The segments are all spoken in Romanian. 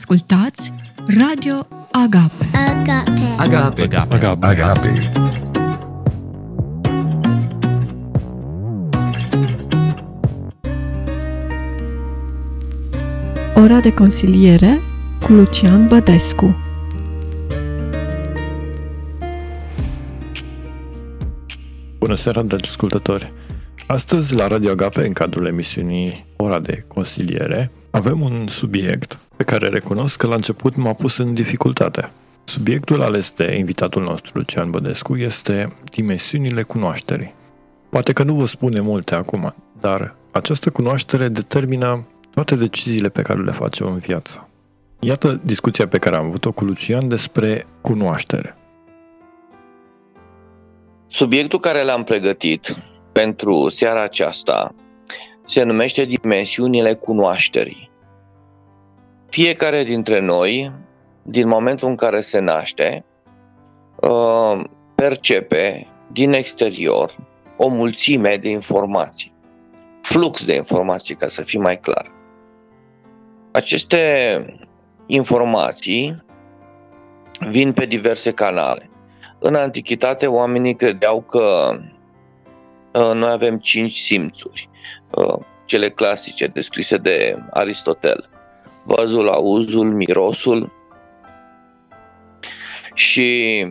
Ascultați Radio Agape. Agape. Agape. Agape. Agape. Agape. Ora de consiliere cu Lucian Bădescu Bună seara, dragi ascultători! Astăzi, la Radio Agape, în cadrul emisiunii Ora de Consiliere, avem un subiect pe care recunosc că la început m-a pus în dificultate. Subiectul ales de invitatul nostru, Lucian Bădescu, este dimensiunile cunoașterii. Poate că nu vă spune multe acum, dar această cunoaștere determină toate deciziile pe care le facem în viață. Iată discuția pe care am avut-o cu Lucian despre cunoaștere. Subiectul care l-am pregătit pentru seara aceasta se numește dimensiunile cunoașterii. Fiecare dintre noi, din momentul în care se naște, uh, percepe din exterior o mulțime de informații. Flux de informații, ca să fim mai clar. Aceste informații vin pe diverse canale. În antichitate, oamenii credeau că uh, noi avem cinci simțuri, uh, cele clasice descrise de Aristotel. Văzul, auzul, mirosul. Și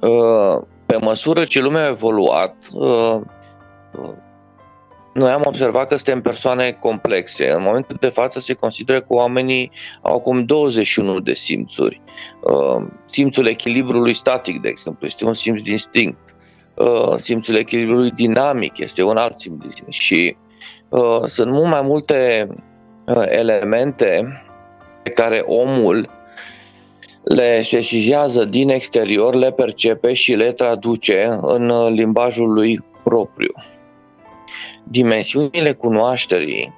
uh, pe măsură ce lumea a evoluat, noi am observat că suntem persoane complexe. În momentul de față se consideră că oamenii au acum 21 de simțuri. Uh, simțul echilibrului static, de exemplu, este un simț distinct. Uh, simțul echilibrului dinamic este un alt simț distinct. Și uh, sunt mult mai multe elemente pe care omul le sesizează din exterior, le percepe și le traduce în limbajul lui propriu dimensiunile cunoașterii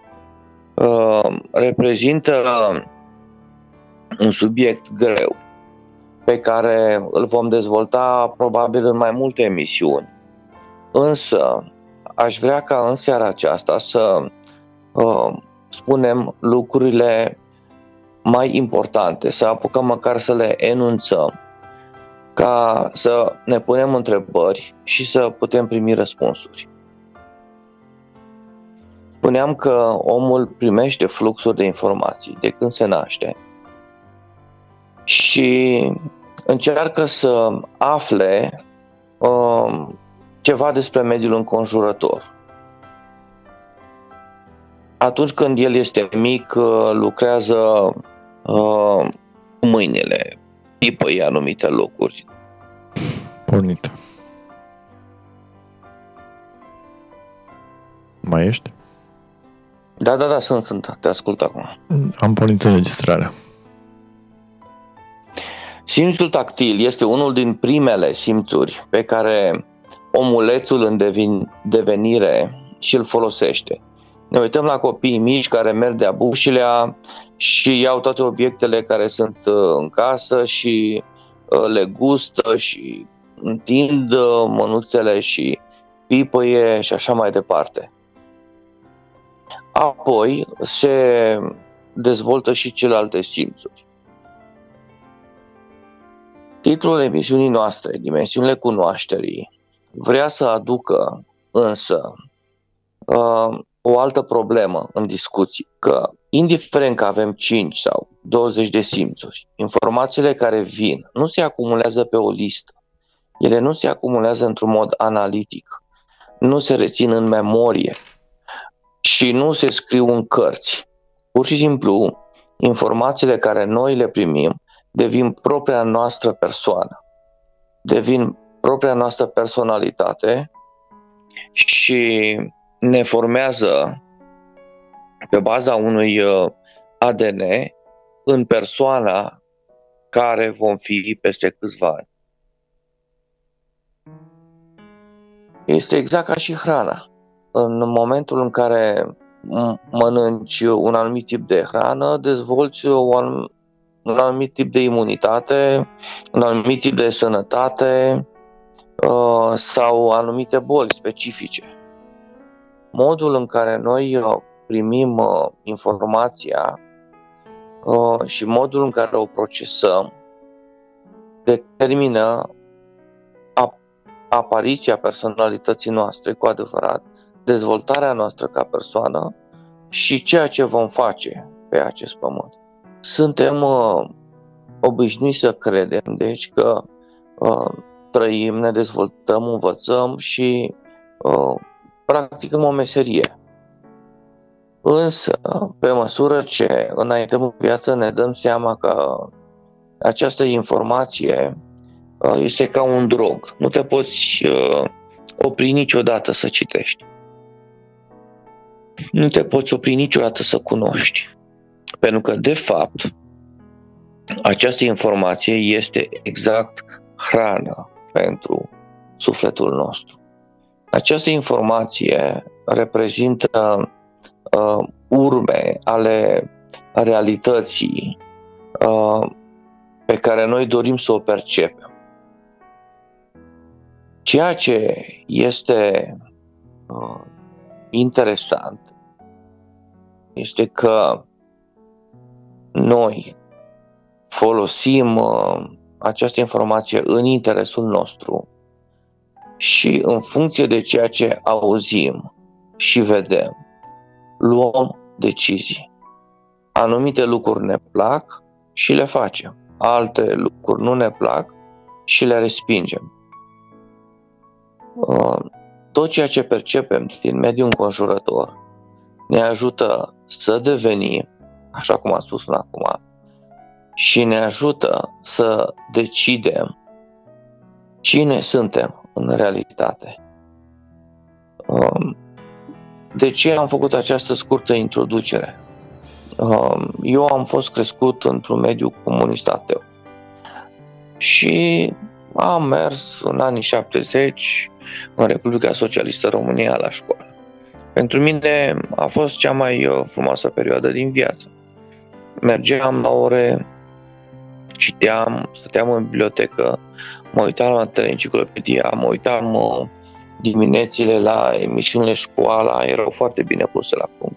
uh, reprezintă un subiect greu pe care îl vom dezvolta probabil în mai multe emisiuni. Însă, aș vrea ca în seara aceasta să uh, spunem lucrurile mai importante, să apucăm măcar să le enunțăm, ca să ne punem întrebări și să putem primi răspunsuri. Spuneam că omul primește fluxuri de informații de când se naște și încearcă să afle uh, ceva despre mediul înconjurător. Atunci când el este mic, uh, lucrează uh, cu mâinile, pipăi anumite locuri. Pornit. Mai ești? Da, da, da, sunt, sunt, te ascult acum. Am pornit înregistrarea. Simțul tactil este unul din primele simțuri pe care omulețul în devin, devenire și îl folosește. Ne uităm la copiii mici care merg de-a bușilea și iau toate obiectele care sunt uh, în casă și uh, le gustă și întind uh, mânuțele și pipăie și așa mai departe. Apoi se dezvoltă și celelalte simțuri. Titlul emisiunii noastre, Dimensiunile cunoașterii, vrea să aducă însă uh, o altă problemă în discuții, că indiferent că avem 5 sau 20 de simțuri, informațiile care vin nu se acumulează pe o listă. Ele nu se acumulează într-un mod analitic, nu se rețin în memorie, și nu se scriu în cărți. Pur și simplu, informațiile care noi le primim devin propria noastră persoană, devin propria noastră personalitate și ne formează pe baza unui uh, ADN în persoana care vom fi peste câțiva ani. Este exact ca și hrana în momentul în care mănânci un anumit tip de hrană, dezvolți un anumit tip de imunitate, un anumit tip de sănătate uh, sau anumite boli specifice. Modul în care noi uh, primim uh, informația uh, și modul în care o procesăm determină apariția personalității noastre cu adevărat, dezvoltarea noastră ca persoană și ceea ce vom face pe acest pământ. Suntem uh, obișnuiți să credem, deci, că uh, trăim, ne dezvoltăm, învățăm și uh, practicăm o meserie. Însă, pe măsură ce înaintăm în viață, ne dăm seama că această informație uh, este ca un drog. Nu te poți uh, opri niciodată să citești. Nu te poți opri niciodată să cunoști. Pentru că, de fapt, această informație este exact hrană pentru sufletul nostru. Această informație reprezintă uh, urme ale realității uh, pe care noi dorim să o percepem. Ceea ce este uh, interesant este că noi folosim uh, această informație în interesul nostru și în funcție de ceea ce auzim și vedem, luăm decizii. Anumite lucruri ne plac și le facem. Alte lucruri nu ne plac și le respingem. Uh, tot ceea ce percepem din mediul înconjurător ne ajută să devenim, așa cum am spus până acum, și ne ajută să decidem cine suntem în realitate. Um, de ce am făcut această scurtă introducere? Um, eu am fost crescut într-un mediu comunist ateu și am mers în anii 70 în Republica Socialistă România la școală. Pentru mine a fost cea mai uh, frumoasă perioadă din viață. Mergeam la ore, citeam, stăteam în bibliotecă, mă uitam la enciclopedia, mă uitam uh, diminețile la emisiunile școala, erau foarte bine puse la punct.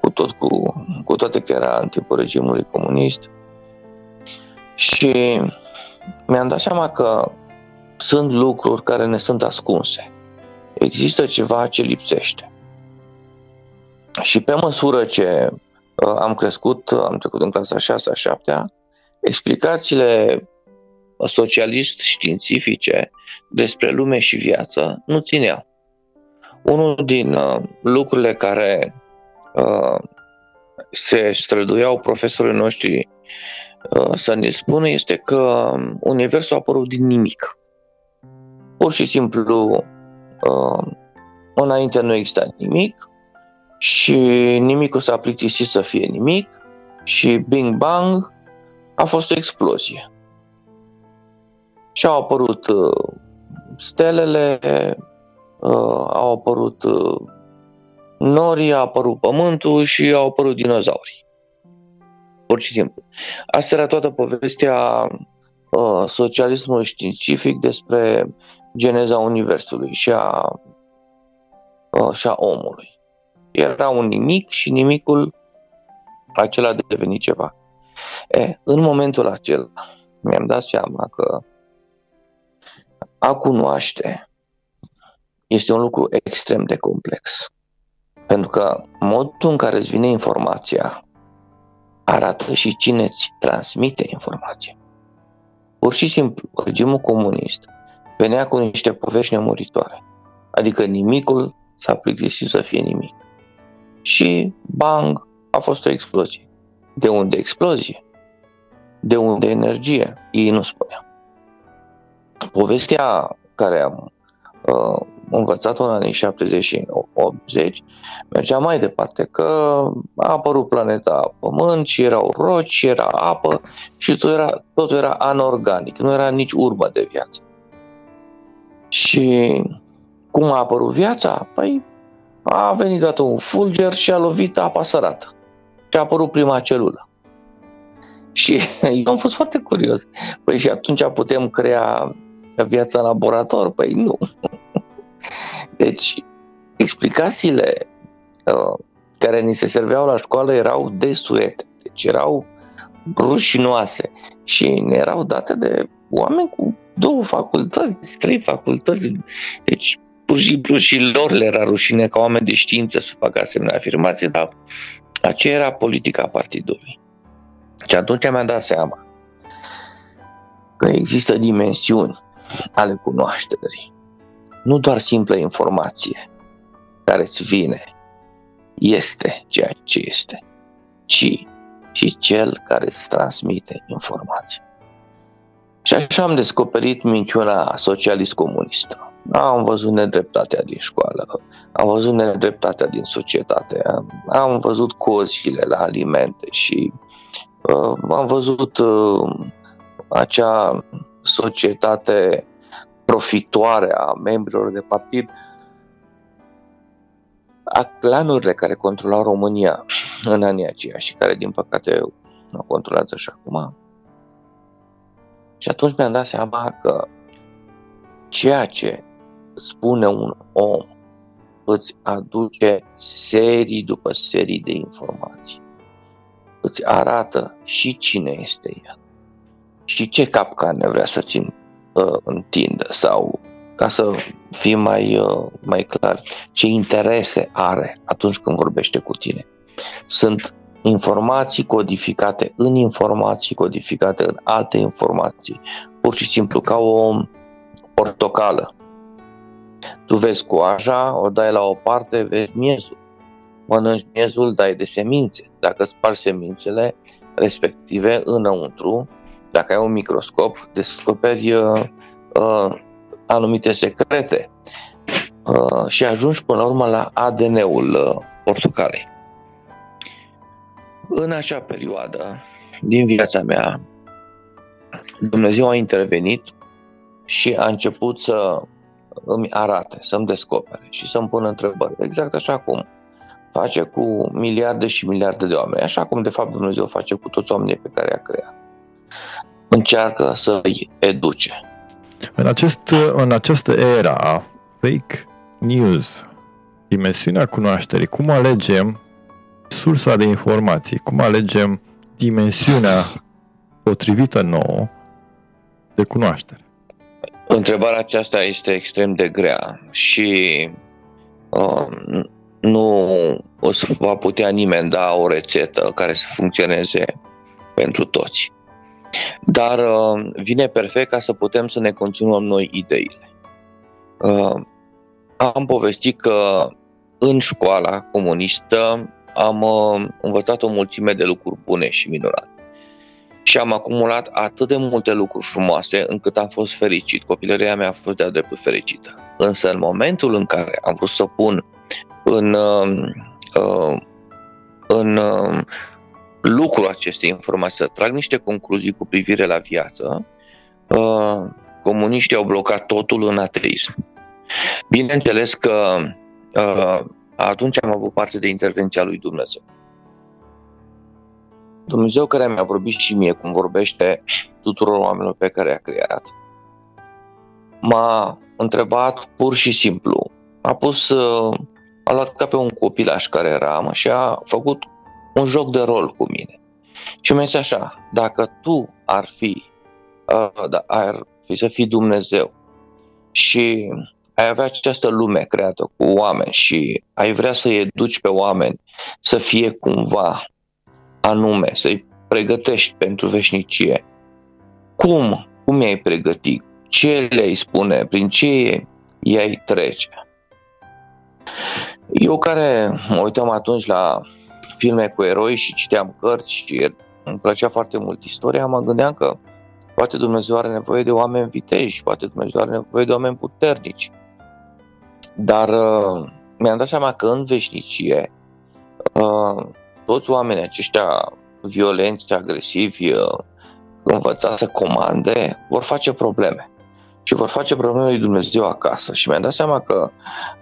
Cu, tot, cu, cu toate că era în timpul regimului comunist. Și mi-am dat seama că sunt lucruri care ne sunt ascunse. Există ceva ce lipsește. Și pe măsură ce uh, am crescut, am trecut în clasa 6 a 7 explicațiile socialist-științifice despre lume și viață nu țineau. Unul din uh, lucrurile care uh, se străduiau profesorii noștri uh, să ne spună este că Universul a apărut din nimic. Pur și simplu, uh, înainte nu exista nimic și nimicul s-a plictisit să fie nimic și Bing Bang a fost o explozie. Și au apărut uh, stelele, uh, au apărut uh, norii, a apărut pământul și au apărut dinozaurii. Pur și simplu. Asta era toată povestea uh, socialismului științific despre geneza Universului și a, uh, și a omului. Era un nimic și nimicul acela a devenit ceva. E, în momentul acela mi-am dat seama că a cunoaște este un lucru extrem de complex. Pentru că modul în care îți vine informația arată și cine îți transmite informația. Pur și simplu, regimul comunist venea cu niște povești nemuritoare. Adică nimicul s-a plictisit să fie nimic. Și bang, a fost o explozie. De unde explozie? De unde energie? Ei nu spuneau. Povestea care am uh, învățat-o în anii 70 și 80 mergea mai departe, că a apărut planeta Pământ și erau roci, și era apă și totul era, totul era anorganic, nu era nici urmă de viață. Și cum a apărut viața? Păi a venit dată un fulger și a lovit apa sărată. Și a apărut prima celulă. Și eu am fost foarte curios. Păi și atunci putem crea viața în laborator? Păi nu. Deci, explicațiile uh, care ni se serveau la școală erau desuete. Deci erau rușinoase și ne erau date de oameni cu două facultăți, trei facultăți. Deci, pur și simplu și lor le era rușine ca oameni de știință să facă asemenea afirmații, dar aceea era politica partidului. Și atunci mi-am dat seama că există dimensiuni ale cunoașterii. Nu doar simplă informație care îți vine, este ceea ce este, ci și cel care îți transmite informații. Și așa am descoperit minciuna socialist-comunistă. Am văzut nedreptatea din școală, am văzut nedreptatea din societate, am văzut cozile la alimente și uh, am văzut uh, acea societate profitoare a membrilor de partid, a clanurile care controlau România în anii aceia și care, din păcate, o controlează și acum. Și atunci mi-am dat seama că ceea ce spune un om îți aduce serii după serii de informații. Îți arată și cine este el și ce capcane vrea să ți uh, întindă sau ca să fim mai, uh, mai clar, ce interese are atunci când vorbește cu tine. Sunt informații codificate în informații codificate în alte informații, pur și simplu ca o portocală. Tu vezi coaja, o dai la o parte, vezi miezul. Mănânci miezul, dai de semințe. Dacă spargi semințele respective înăuntru, dacă ai un microscop, descoperi uh, uh, anumite secrete uh, și ajungi până la urmă la ADN-ul uh, portocalei. În acea perioadă din viața mea, Dumnezeu a intervenit și a început să îmi arate, să-mi descopere și să-mi pună întrebări. Exact așa cum face cu miliarde și miliarde de oameni, așa cum de fapt Dumnezeu face cu toți oamenii pe care i-a creat. Încearcă să-i educe. În, acest, în această era a fake news, dimensiunea cunoașterii, cum alegem sursa de informații, cum alegem dimensiunea potrivită nouă de cunoaștere? Întrebarea aceasta este extrem de grea și uh, nu o să va putea nimeni da o rețetă care să funcționeze pentru toți. Dar uh, vine perfect ca să putem să ne continuăm noi ideile. Uh, am povestit că în școala comunistă am uh, învățat o mulțime de lucruri bune și minunate. Și am acumulat atât de multe lucruri frumoase încât am fost fericit. Copilăria mea a fost de-a dreptul fericită. Însă în momentul în care am vrut să pun în, uh, uh, în uh, lucrul acestei informații, să trag niște concluzii cu privire la viață, uh, comuniștii au blocat totul în ateism. Bineînțeles că uh, atunci am avut parte de intervenția lui Dumnezeu. Dumnezeu care mi-a vorbit și mie, cum vorbește tuturor oamenilor pe care a creat, m-a întrebat pur și simplu. A pus, uh, a luat ca pe un copilaș care eram și a făcut un joc de rol cu mine. Și mi-a zis așa, dacă tu ar fi, uh, da, ar fi să fii Dumnezeu și ai avea această lume creată cu oameni și ai vrea să-i educi pe oameni să fie cumva anume, să-i pregătești pentru veșnicie. Cum? Cum i-ai pregăti? Ce le-ai spune? Prin ce i-ai trece? Eu care mă uitam atunci la filme cu eroi și citeam cărți și îmi plăcea foarte mult istoria, mă gândeam că poate Dumnezeu are nevoie de oameni viteji, poate Dumnezeu are nevoie de oameni puternici. Dar uh, mi-am dat seama că în veșnicie uh, toți oamenii aceștia violenți, agresivi, uh, învățați să comande, vor face probleme. Și vor face probleme lui Dumnezeu acasă. Și mi-am dat seama că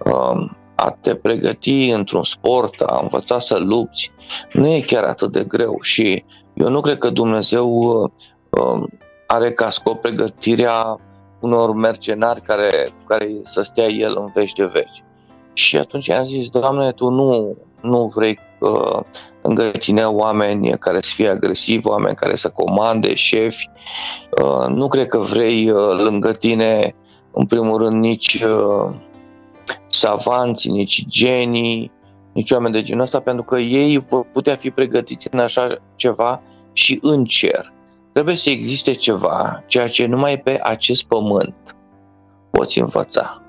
uh, a te pregăti într-un sport, a învăța să lupți, nu e chiar atât de greu. Și eu nu cred că Dumnezeu uh, uh are ca scop pregătirea unor mercenari care, care să stea el în veci de veci. Și atunci am zis, Doamne, Tu nu, nu vrei uh, lângă tine oameni care să fie agresivi, oameni care să comande, șefi. Uh, nu cred că vrei uh, lângă tine, în primul rând, nici uh, savanți, nici genii, nici oameni de genul ăsta, pentru că ei vor putea fi pregătiți în așa ceva și în cer. Trebuie să existe ceva, ceea ce numai pe acest pământ poți învăța.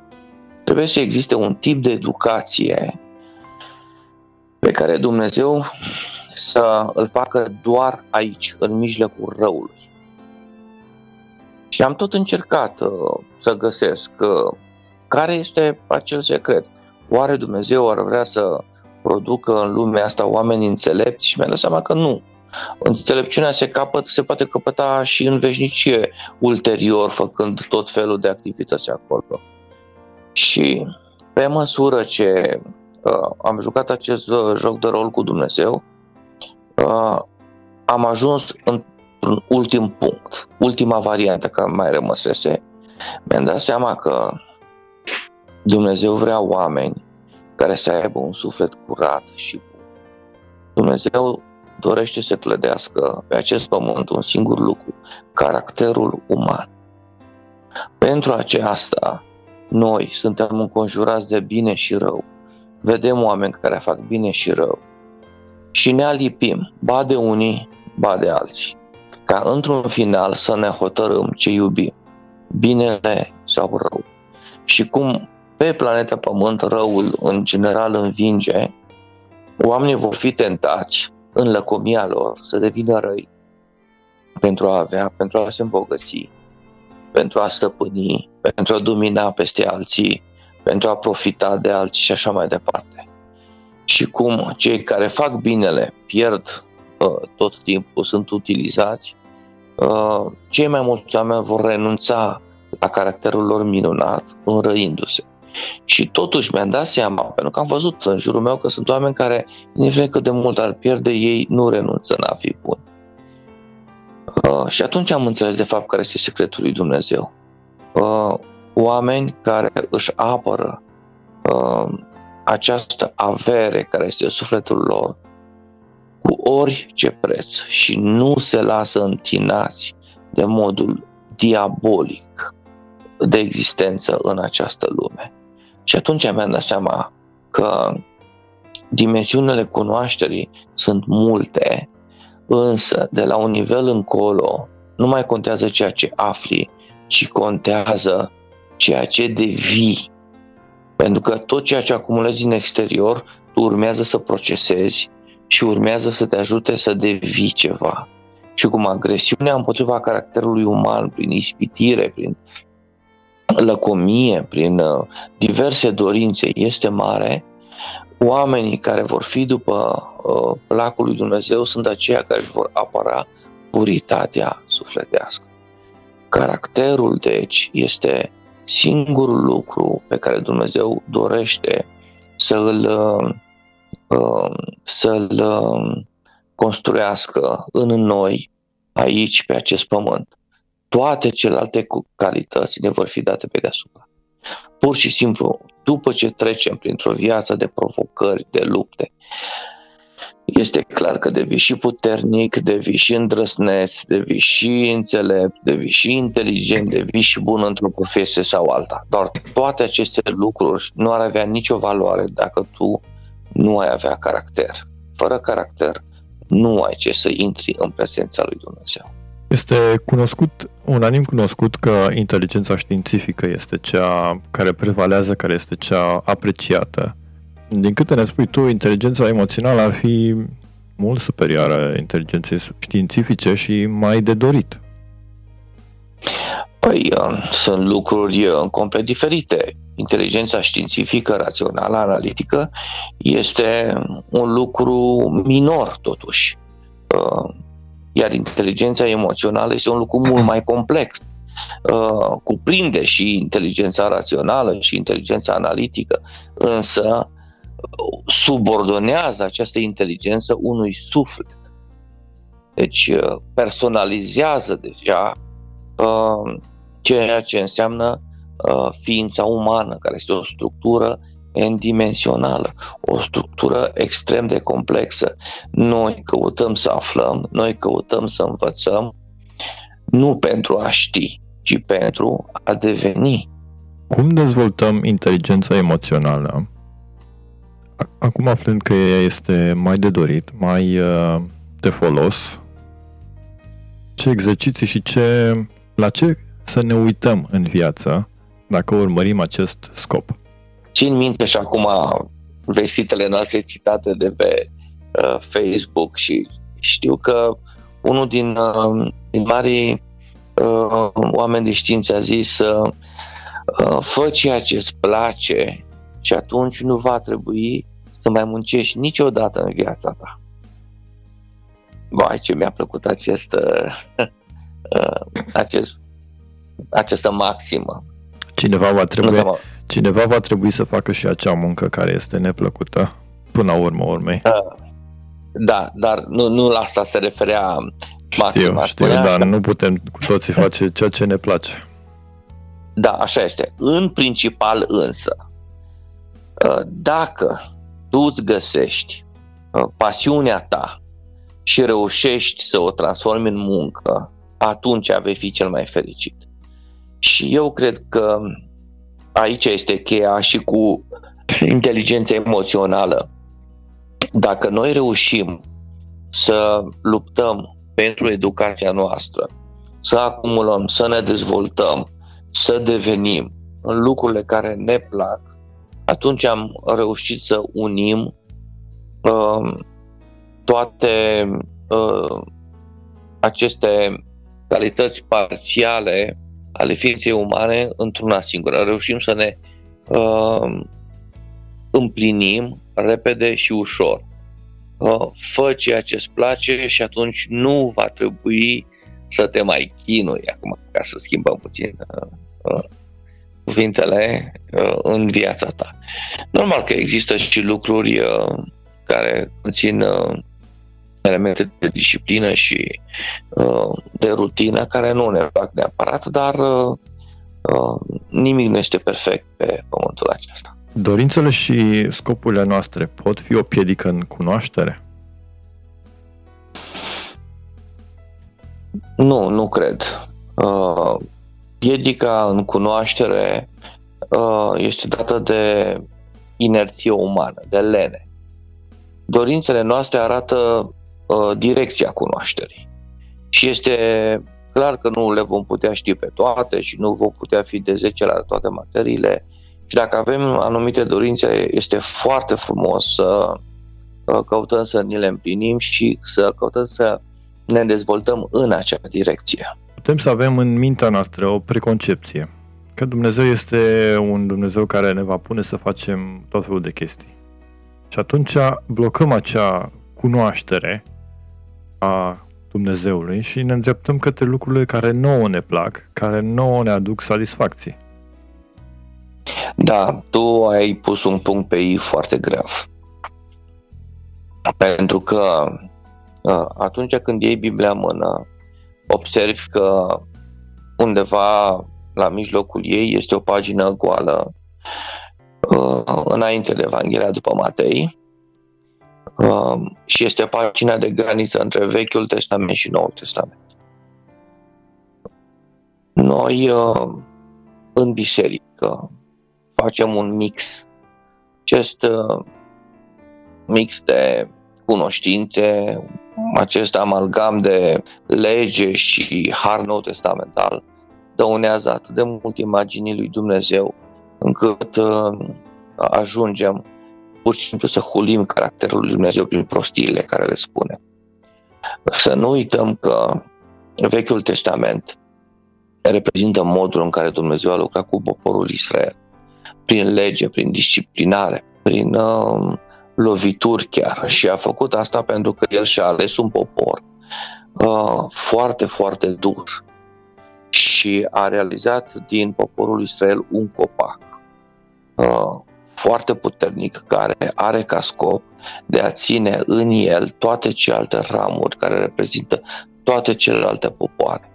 Trebuie să existe un tip de educație pe care Dumnezeu să îl facă doar aici, în mijlocul răului. Și am tot încercat uh, să găsesc uh, care este acel secret. Oare Dumnezeu ar vrea să producă în lumea asta oameni înțelepți? Și mi-am dat seama că nu. Înțelepciunea se, capăt, se poate căpăta și în veșnicie ulterior, făcând tot felul de activități acolo. Și pe măsură ce uh, am jucat acest uh, joc de rol cu Dumnezeu, uh, am ajuns într-un ultim punct, ultima variantă care mai rămăsese. Mi-am dat seama că Dumnezeu vrea oameni care să aibă un suflet curat și bun. Dumnezeu dorește să clădească pe acest pământ un singur lucru, caracterul uman. Pentru aceasta, noi suntem înconjurați de bine și rău. Vedem oameni care fac bine și rău. Și ne alipim, ba de unii, ba de alții. Ca într-un final să ne hotărâm ce iubim, binele sau rău. Și cum pe planeta Pământ răul în general învinge, oamenii vor fi tentați în lăcomia lor să devină răi pentru a avea, pentru a se îmbogăți, pentru a stăpâni, pentru a domina peste alții, pentru a profita de alții și așa mai departe. Și cum cei care fac binele pierd uh, tot timpul, sunt utilizați, uh, cei mai mulți oameni vor renunța la caracterul lor minunat, înrăindu-se. Și totuși mi-am dat seama, pentru că am văzut în jurul meu că sunt oameni care, indiferent cât de mult ar pierde, ei nu renunță în a fi buni. Uh, și atunci am înțeles de fapt care este secretul lui Dumnezeu. Uh, oameni care își apără uh, această avere care este sufletul lor cu orice preț și nu se lasă întinați de modul diabolic de existență în această lume. Și atunci mi-am dat seama că dimensiunile cunoașterii sunt multe, însă de la un nivel încolo nu mai contează ceea ce afli, ci contează ceea ce devii. Pentru că tot ceea ce acumulezi în exterior, tu urmează să procesezi și urmează să te ajute să devii ceva. Și cum agresiunea împotriva caracterului uman, prin ispitire, prin lăcomie, prin uh, diverse dorințe este mare, oamenii care vor fi după uh, placul lui Dumnezeu sunt aceia care își vor apăra puritatea sufletească. Caracterul, deci, este singurul lucru pe care Dumnezeu dorește să îl, uh, să-l construiască în noi, aici, pe acest pământ toate celelalte calități ne vor fi date pe deasupra. Pur și simplu, după ce trecem printr-o viață de provocări, de lupte, este clar că devii și puternic, devii și îndrăsneț, devii și înțelept, devii și inteligent, devii și bun într-o profesie sau alta. Doar toate aceste lucruri nu ar avea nicio valoare dacă tu nu ai avea caracter. Fără caracter, nu ai ce să intri în prezența lui Dumnezeu. Este cunoscut, unanim cunoscut că inteligența științifică este cea care prevalează, care este cea apreciată. Din câte ne spui tu, inteligența emoțională ar fi mult superioară inteligenței științifice și mai de dorit. Păi, uh, sunt lucruri uh, complet diferite. Inteligența științifică, rațională, analitică este un lucru minor, totuși. Uh, iar inteligența emoțională este un lucru mult mai complex. Uh, cuprinde și inteligența rațională și inteligența analitică, însă subordonează această inteligență unui suflet. Deci uh, personalizează deja uh, ceea ce înseamnă uh, ființa umană, care este o structură n-dimensională, o structură extrem de complexă. Noi căutăm să aflăm, noi căutăm să învățăm, nu pentru a ști, ci pentru a deveni. Cum dezvoltăm inteligența emoțională? Acum aflând că ea este mai de dorit, mai uh, de folos, ce exerciții și ce, la ce să ne uităm în viață dacă urmărim acest scop? Țin minte și acum vestitele noastre citate de pe uh, Facebook și știu că unul din, uh, din marii uh, oameni de știință a zis uh, fă ceea ce îți place și atunci nu va trebui să mai muncești niciodată în viața ta. Vai, ce mi-a plăcut acest, uh, acest, această maximă. Cineva va, trebui, cineva va trebui să facă și acea muncă care este neplăcută până la urmă urmei. Uh, da, dar nu, nu la asta se referea maxima. Știu, știu, dar nu putem cu toții face ceea ce ne place. Da, așa este. În principal însă, uh, dacă tu îți găsești uh, pasiunea ta și reușești să o transformi în muncă, atunci vei fi cel mai fericit. Și eu cred că aici este cheia și cu inteligența emoțională. Dacă noi reușim să luptăm pentru educația noastră, să acumulăm, să ne dezvoltăm, să devenim în lucrurile care ne plac, atunci am reușit să unim uh, toate uh, aceste calități parțiale ale ființei umane într-una singură. Reușim să ne uh, împlinim repede și ușor. Uh, fă ceea ce îți place și atunci nu va trebui să te mai chinui acum, ca să schimbăm puțin uh, uh, cuvintele uh, în viața ta. Normal că există și lucruri uh, care conțin uh, elemente de disciplină și uh, de rutină care nu ne fac neapărat, dar uh, uh, nimic nu este perfect pe pământul acesta. Dorințele și scopurile noastre pot fi o piedică în cunoaștere? Nu, nu cred. Uh, piedica în cunoaștere uh, este dată de inerție umană, de lene. Dorințele noastre arată Uh, direcția cunoașterii. Și este clar că nu le vom putea ști pe toate și nu vom putea fi de 10 la toate materiile. Și dacă avem anumite dorințe, este foarte frumos să uh, căutăm să ni le împlinim și să căutăm să ne dezvoltăm în acea direcție. Putem să avem în mintea noastră o preconcepție că Dumnezeu este un Dumnezeu care ne va pune să facem tot felul de chestii. Și atunci blocăm acea cunoaștere a Dumnezeului și ne îndreptăm către lucrurile care nouă ne plac, care nouă ne aduc satisfacție. Da, tu ai pus un punct pe ei foarte grav. Pentru că atunci când iei Biblia în mână, observi că undeva la mijlocul ei este o pagină goală înainte de Evanghelia după Matei Um, și este pagina de graniță între Vechiul Testament și Noul Testament. Noi uh, în biserică facem un mix. Acest uh, mix de cunoștințe, acest amalgam de lege și har nou testamental dăunează atât de mult imaginii lui Dumnezeu încât uh, ajungem pur și simplu să hulim caracterul lui Dumnezeu prin prostiile care le spune. Să nu uităm că Vechiul Testament reprezintă modul în care Dumnezeu a lucrat cu poporul Israel, prin lege, prin disciplinare, prin uh, lovituri chiar și a făcut asta pentru că el și-a ales un popor uh, foarte, foarte dur și a realizat din poporul Israel un copac. Uh, foarte puternic care are ca scop de a ține în el toate celelalte ramuri care reprezintă toate celelalte popoare.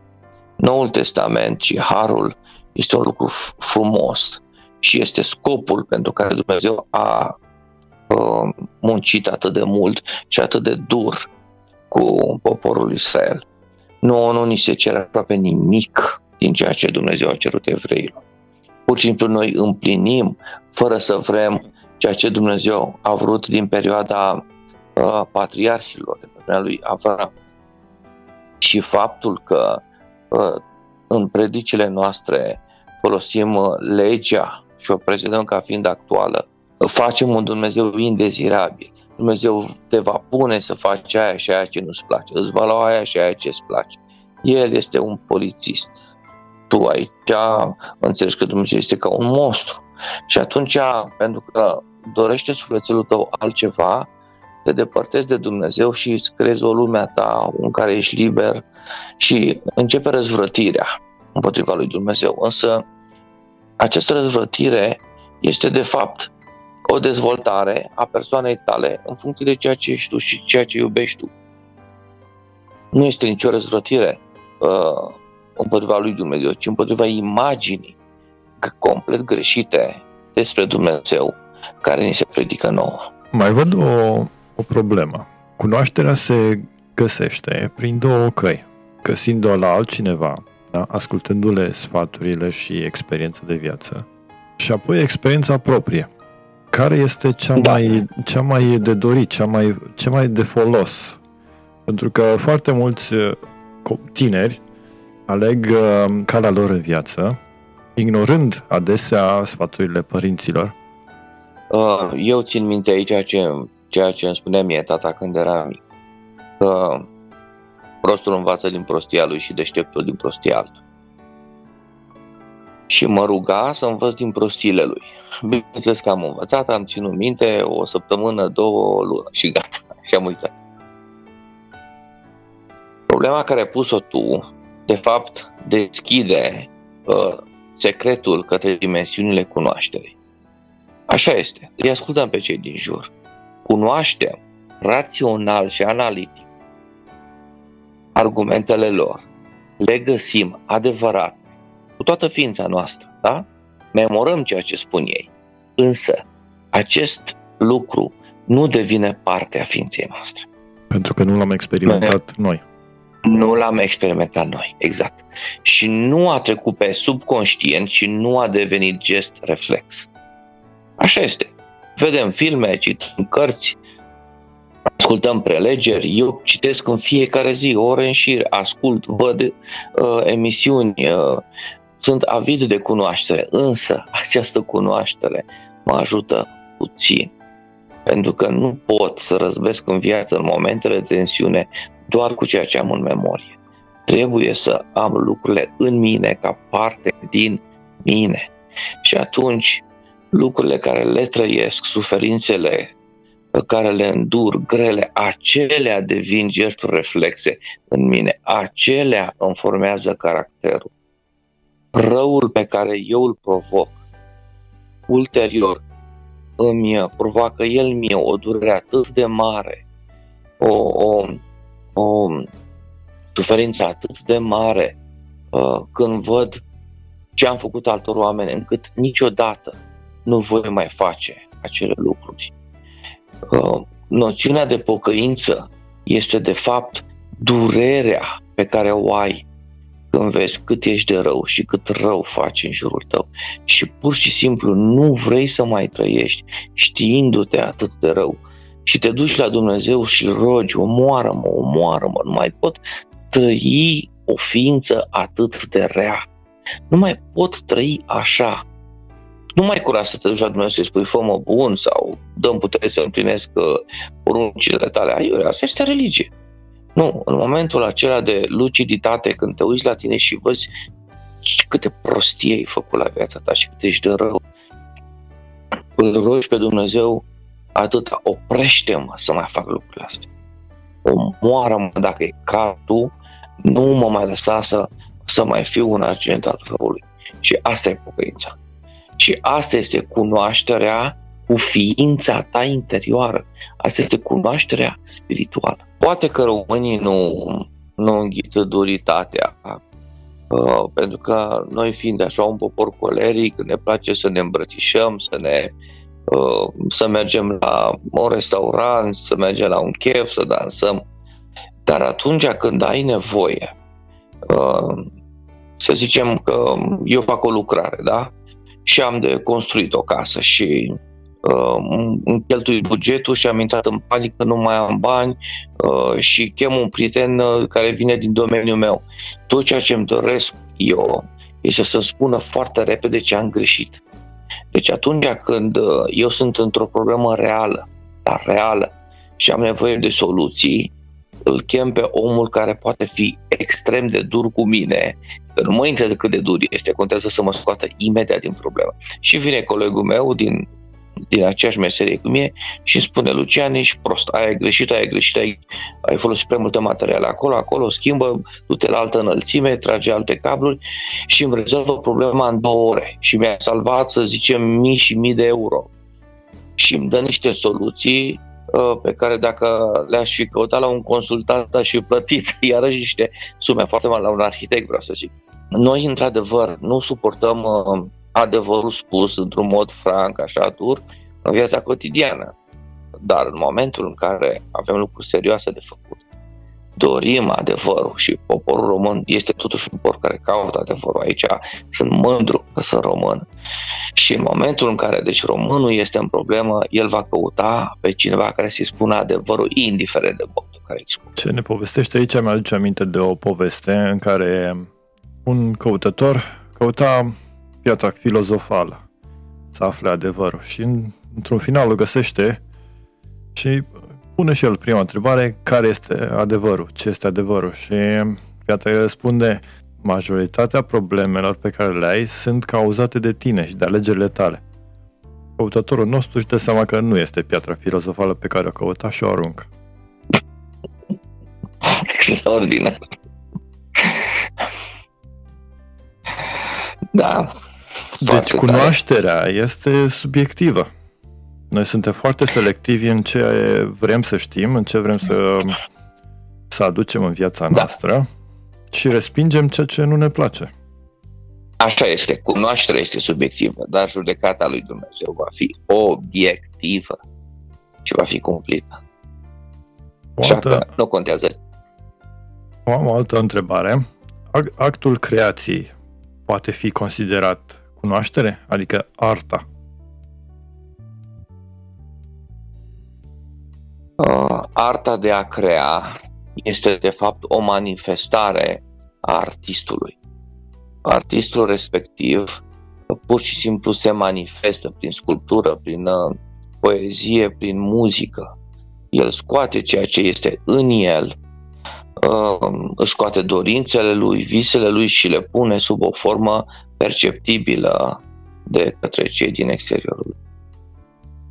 Noul Testament și Harul este un lucru frumos și este scopul pentru care Dumnezeu a uh, muncit atât de mult și atât de dur cu poporul Israel. Nu, nu ni se cere aproape nimic din ceea ce Dumnezeu a cerut evreilor. Pur și simplu noi împlinim, fără să vrem, ceea ce Dumnezeu a vrut din perioada uh, patriarhilor, de perioada lui Avram. Și faptul că uh, în predicile noastre folosim uh, legea și o prezentăm ca fiind actuală, facem un Dumnezeu indezirabil. Dumnezeu te va pune să faci aia și aia ce nu-ți place, îți va lua aia și aia ce îți place. El este un polițist. Tu aici înțelegi că Dumnezeu este ca un monstru. Și atunci, pentru că dorește sufletul tău altceva, te depărtezi de Dumnezeu și îți creezi o lume a ta în care ești liber și începe răzvrătirea împotriva lui Dumnezeu. Însă această răzvrătire este de fapt o dezvoltare a persoanei tale în funcție de ceea ce ești tu și ceea ce iubești tu. Nu este nicio răzvrătire uh, împotriva lui Dumnezeu, ci împotriva imaginii complet greșite despre Dumnezeu care ni se predică nouă. Mai văd o, o problemă. Cunoașterea se găsește prin două căi. Găsind-o la altcineva, da? ascultându-le sfaturile și experiența de viață, și apoi experiența proprie. Care este cea, da. mai, cea mai de dorit, cea mai, cea mai de folos? Pentru că foarte mulți uh, tineri aleg uh, calea lor în viață, ignorând adesea sfaturile părinților. Uh, eu țin minte aici ceea ce, ceea ce îmi spunea mie tata când era mic. Că prostul învață din prostia lui și deșteptul din prostia altul. Și mă ruga să învăț din prostiile lui. Bineînțeles că am învățat, am ținut minte o săptămână, două, o lună și gata, și am uitat. Problema care ai pus-o tu, de fapt, deschide uh, secretul către dimensiunile cunoașterii. Așa este. Îi ascultăm pe cei din jur. Cunoaștem rațional și analitic argumentele lor. Le găsim adevărate cu toată ființa noastră, da? Memorăm ceea ce spun ei. Însă, acest lucru nu devine parte a ființei noastre. Pentru că nu l-am experimentat noi. Nu l-am experimentat noi, exact. Și nu a trecut pe subconștient și nu a devenit gest reflex. Așa este. Vedem filme, citim cărți, ascultăm prelegeri, eu citesc în fiecare zi, ore în șir, ascult, văd uh, emisiuni, uh, sunt avid de cunoaștere, însă această cunoaștere mă ajută puțin. Pentru că nu pot să răzbesc în viață în momentele de tensiune doar cu ceea ce am în memorie. Trebuie să am lucrurile în mine ca parte din mine. Și atunci lucrurile care le trăiesc, suferințele pe care le îndur, grele, acelea devin gesturi reflexe în mine, acelea îmi formează caracterul răul pe care eu îl provoc, ulterior îmi provoacă el mie o durere atât de mare, o, o, o suferință atât de mare uh, când văd ce am făcut altor oameni, încât niciodată nu voi mai face acele lucruri. Uh, noțiunea de pocăință este de fapt durerea pe care o ai când vezi cât ești de rău și cât rău faci în jurul tău și pur și simplu nu vrei să mai trăiești știindu-te atât de rău și te duci la Dumnezeu și îl rogi, omoară-mă, omoară-mă, nu mai pot trăi o ființă atât de rea. Nu mai pot trăi așa. Nu mai cura să te duci la Dumnezeu să-i spui fă bun sau dăm putere să împlinesc uh, poruncile tale. Aiurea, asta este religie. Nu, în momentul acela de luciditate, când te uiți la tine și văzi câte prostie ai făcut la viața ta și cât ești de rău, îl rogi pe Dumnezeu atât oprește-mă să mai fac lucrurile astea. Omoară-mă dacă e ca tu, nu mă mai lăsa să, să mai fiu un agent al răului. Și asta e pocăința. Și asta este cunoașterea cu ființa ta interioară. Asta este cunoașterea spirituală. Poate că românii nu, nu înghită duritatea Uh, pentru că noi fiind așa un popor coleric, ne place să ne îmbrățișăm, să ne uh, să mergem la un restaurant, să mergem la un chef, să dansăm. Dar atunci când ai nevoie, uh, să zicem că eu fac o lucrare, da? Și am de construit o casă și uh, îmi cheltui bugetul și am intrat în panică, nu mai am bani uh, și chem un prieten uh, care vine din domeniul meu. Tot ceea ce îmi doresc eu este să-mi spună foarte repede ce am greșit. Deci atunci când uh, eu sunt într-o problemă reală, dar reală, și am nevoie de soluții, îl chem pe omul care poate fi extrem de dur cu mine, că nu mă interesează cât de dur este, contează să mă scoată imediat din problemă. Și vine colegul meu din din aceeași meserie cu mine și îmi spune Lucian, ești prost, ai greșit, ai greșit, ai, ai folosit prea multe materiale acolo, acolo, schimbă, du-te la altă înălțime, trage alte cabluri și îmi rezolvă problema în două ore și mi-a salvat, să zicem, mii și mii de euro. Și îmi dă niște soluții uh, pe care dacă le-aș fi căutat la un consultant aș fi plătit iarăși niște sume foarte mari la un arhitect, vreau să zic. Noi, într-adevăr, nu suportăm uh, adevărul spus într-un mod franc, așa dur, în viața cotidiană. Dar în momentul în care avem lucruri serioase de făcut, dorim adevărul și poporul român este totuși un popor care caută adevărul. Aici sunt mândru că sunt român. Și în momentul în care deci românul este în problemă, el va căuta pe cineva care să-i spună adevărul, indiferent de votul care îi spune. Ce ne povestește aici mi-aduce aminte de o poveste în care un căutător căuta piatra filozofală să afle adevărul și într-un final o găsește și pune și el prima întrebare, care este adevărul, ce este adevărul și piatra îi răspunde, majoritatea problemelor pe care le ai sunt cauzate de tine și de alegerile tale. Căutătorul nostru își dă seama că nu este piatra filozofală pe care o căuta și o aruncă. Extraordinar. Da, deci cunoașterea tare. este subiectivă. Noi suntem foarte selectivi în ce vrem să știm, în ce vrem să, să aducem în viața da. noastră și respingem ceea ce nu ne place. Așa este, cunoașterea este subiectivă, dar judecata lui Dumnezeu va fi obiectivă și va fi cumplită. O altă, nu contează. Am o altă întrebare. Actul creației poate fi considerat cunoaștere, adică arta. Uh, arta de a crea este de fapt o manifestare a artistului. Artistul respectiv pur și simplu se manifestă prin sculptură, prin uh, poezie, prin muzică. El scoate ceea ce este în el, uh, își scoate dorințele lui, visele lui și le pune sub o formă perceptibilă de către cei din exteriorul.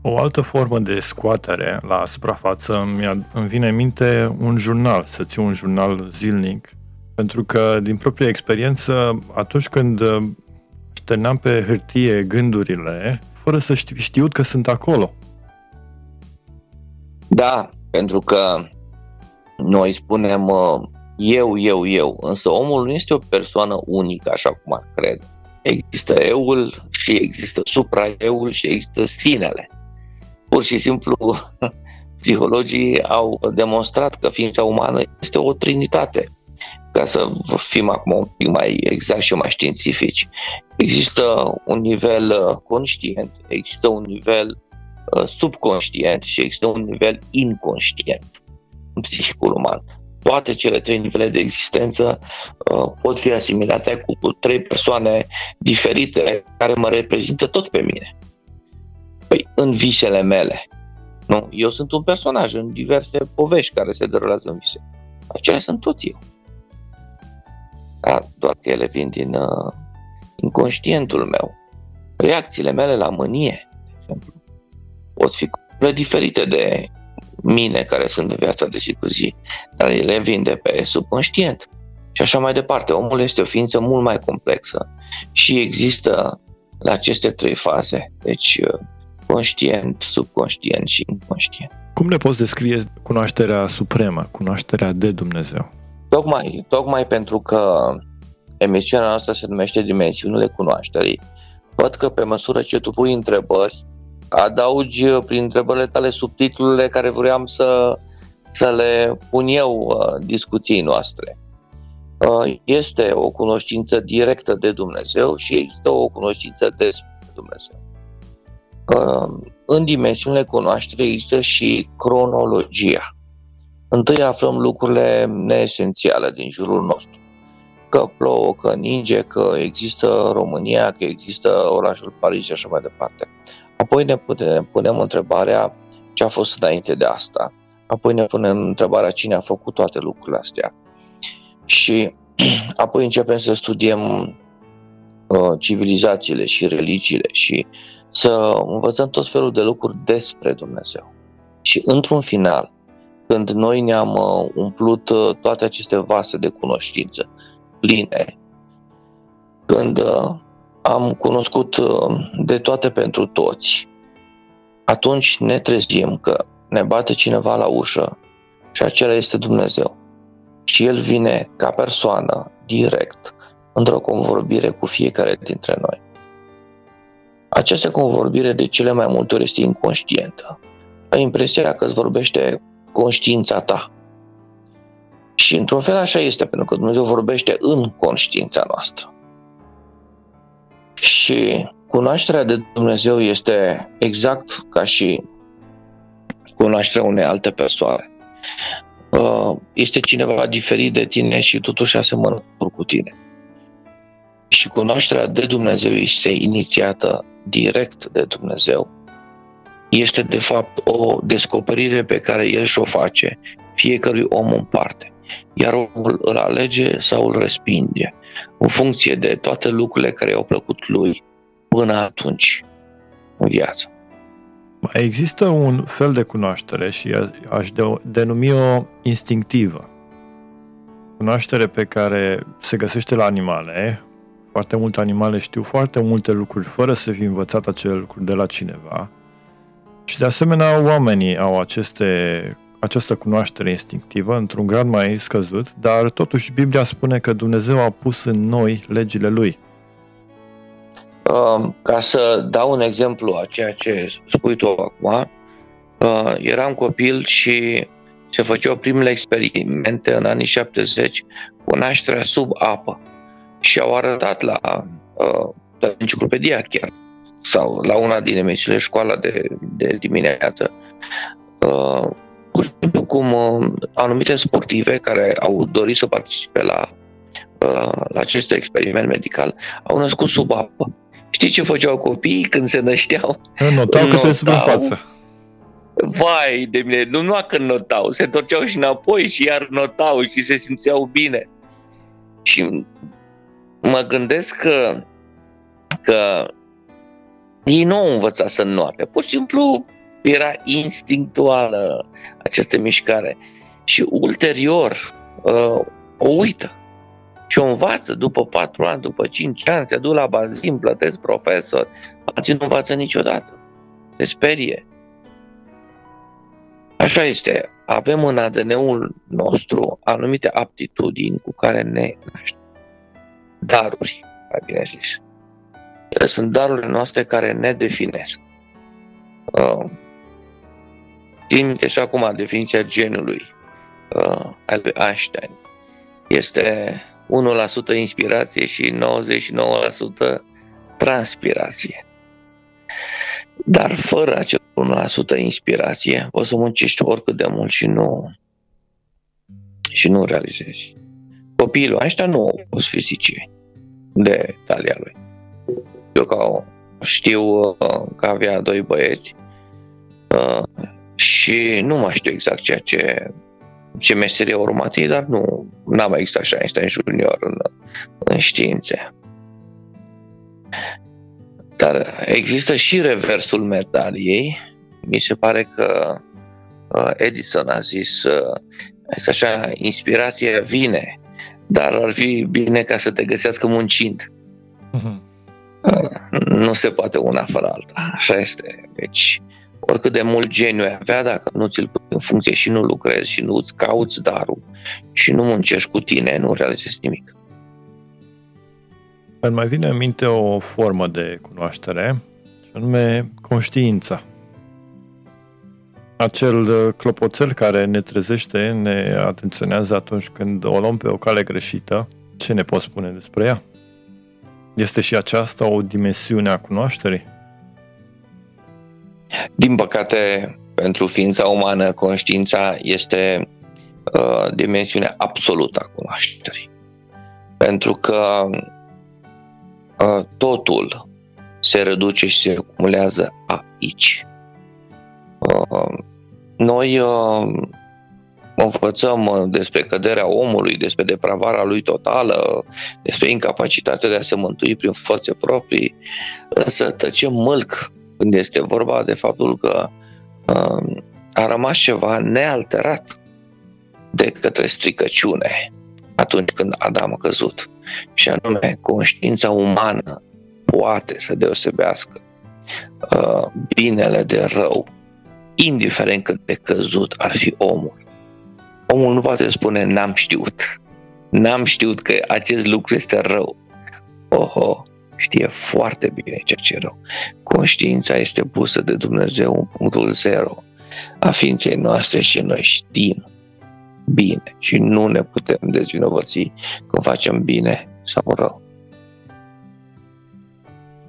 O altă formă de scoatere la suprafață îmi vine în minte un jurnal, să ții un jurnal zilnic. Pentru că, din propria experiență, atunci când șterneam pe hârtie gândurile, fără să știu, știut că sunt acolo. Da, pentru că noi spunem uh, eu, eu, eu, însă omul nu este o persoană unică, așa cum ar crede există eul și există supra-eul și există sinele. Pur și simplu, psihologii au demonstrat că ființa umană este o trinitate. Ca să fim acum un pic mai exact și mai științifici. Există un nivel uh, conștient, există un nivel uh, subconștient și există un nivel inconștient în psihicul uman toate cele trei nivele de existență uh, pot fi asimilate cu trei persoane diferite care mă reprezintă tot pe mine. Păi, în visele mele. Nu? Eu sunt un personaj în diverse povești care se derulează în vise. Aceia sunt tot eu. Da, doar că ele vin din uh, inconștientul meu. Reacțiile mele la mânie, de exemplu, pot fi diferite de mine care sunt în viața de zi cu zi, dar ele vin de pe subconștient. Și așa mai departe. Omul este o ființă mult mai complexă și există la aceste trei faze. Deci conștient, subconștient și inconștient. Cum ne poți descrie cunoașterea supremă, cunoașterea de Dumnezeu? Tocmai, tocmai pentru că emisiunea noastră se numește Dimensiunile Cunoașterii, văd că pe măsură ce tu pui întrebări, adaugi prin întrebările tale subtitlurile care vreau să, să le pun eu uh, discuției noastre. Uh, este o cunoștință directă de Dumnezeu și există o cunoștință despre Dumnezeu. Uh, în dimensiunile cunoașterii există și cronologia. Întâi aflăm lucrurile neesențiale din jurul nostru. Că plouă, că ninge, că există România, că există orașul Paris și așa mai departe. Apoi ne punem, punem întrebarea ce a fost înainte de asta. Apoi ne punem întrebarea cine a făcut toate lucrurile astea. Și apoi începem să studiem uh, civilizațiile și religiile și să învățăm tot felul de lucruri despre Dumnezeu. Și într-un final, când noi ne-am uh, umplut uh, toate aceste vase de cunoștință pline, când uh, am cunoscut de toate pentru toți, atunci ne trezim că ne bate cineva la ușă și acela este Dumnezeu. Și El vine ca persoană, direct, într-o convorbire cu fiecare dintre noi. Această convorbire de cele mai multe ori este inconștientă. Ai impresia că îți vorbește conștiința ta. Și într-un fel așa este, pentru că Dumnezeu vorbește în conștiința noastră. Și cunoașterea de Dumnezeu este exact ca și cunoașterea unei alte persoane. Uh, este cineva diferit de tine și totuși asemănător cu tine. Și cunoașterea de Dumnezeu este inițiată direct de Dumnezeu este de fapt o descoperire pe care el și-o face fiecărui om în parte. Iar omul îl alege sau îl respinge în funcție de toate lucrurile care i-au plăcut lui până atunci în viață. Mai există un fel de cunoaștere și aș denumi-o instinctivă. Cunoaștere pe care se găsește la animale. Foarte multe animale știu foarte multe lucruri fără să fi învățat acele lucruri de la cineva și de asemenea, oamenii au aceste, această cunoaștere instinctivă într-un grad mai scăzut, dar totuși Biblia spune că Dumnezeu a pus în noi legile Lui. Uh, ca să dau un exemplu a ceea ce spui tu acum, uh, eram copil și se făceau primele experimente în anii 70 cu nașterea sub apă și au arătat la uh, enciclopedia chiar sau la una din emisiile școala de, de dimineață, uh, pur și simplu cum uh, anumite sportive care au dorit să participe la, uh, la acest experiment medical au născut sub apă. Știi ce făceau copiii când se nășteau? Notau câte sub față. Vai de mine, nu numai când notau, se întorceau și înapoi și iar notau și se simțeau bine. Și mă gândesc că, că ei nu au învățat să noate, pur și simplu era instinctuală această mișcare. Și ulterior uh, o uită și o învață după patru ani, după cinci ani, se duc la bazin, plătesc profesor, alții nu învață niciodată. Se sperie. Așa este. Avem în ADN-ul nostru anumite aptitudini cu care ne naștem. Daruri, mai bine zis sunt darurile noastre care ne definesc. Uh, țin minte și acum definiția genului uh, al lui Einstein. Este 1% inspirație și 99% transpirație. Dar fără acel 1% inspirație, o să muncești oricât de mult și nu și nu realizezi. Copiii lui Einstein nu au fost fizicieni de talia lui. Eu că știu uh, că avea doi băieți uh, și nu mai știu exact ceea ce, ce meserie a urmat ei, dar nu n-a mai existat așa Einstein Junior în, în științe. Dar există și reversul medaliei. Mi se pare că uh, Edison a zis este așa, inspirația vine, dar ar fi bine ca să te găsească muncind. Uh-huh nu se poate una fără alta. Așa este. Deci, oricât de mult geniu ai avea, dacă nu ți-l pui în funcție și nu lucrezi și nu îți cauți darul și nu muncești cu tine, nu realizezi nimic. Îmi mai vine în minte o formă de cunoaștere, și anume conștiința. Acel uh, clopoțel care ne trezește, ne atenționează atunci când o luăm pe o cale greșită. Ce ne poți spune despre ea? Este și aceasta o dimensiune a cunoașterii? Din păcate, pentru ființa umană, conștiința este uh, dimensiunea absolută a cunoașterii. Pentru că uh, totul se reduce și se acumulează aici. Uh, noi uh, învățăm uh, despre căderea omului, despre depravarea lui totală, despre incapacitatea de a se mântui prin forțe proprii, însă tăcem mâlc când este vorba de faptul că uh, a rămas ceva nealterat de către stricăciune atunci când Adam a căzut. Și anume, conștiința umană poate să deosebească uh, binele de rău, indiferent cât de căzut ar fi omul. Omul nu poate spune n-am știut. N-am știut că acest lucru este rău. Oho, știe foarte bine ceea ce e rău. Conștiința este pusă de Dumnezeu în punctul zero a ființei noastre și noi știm bine și nu ne putem dezvinovăți când facem bine sau rău.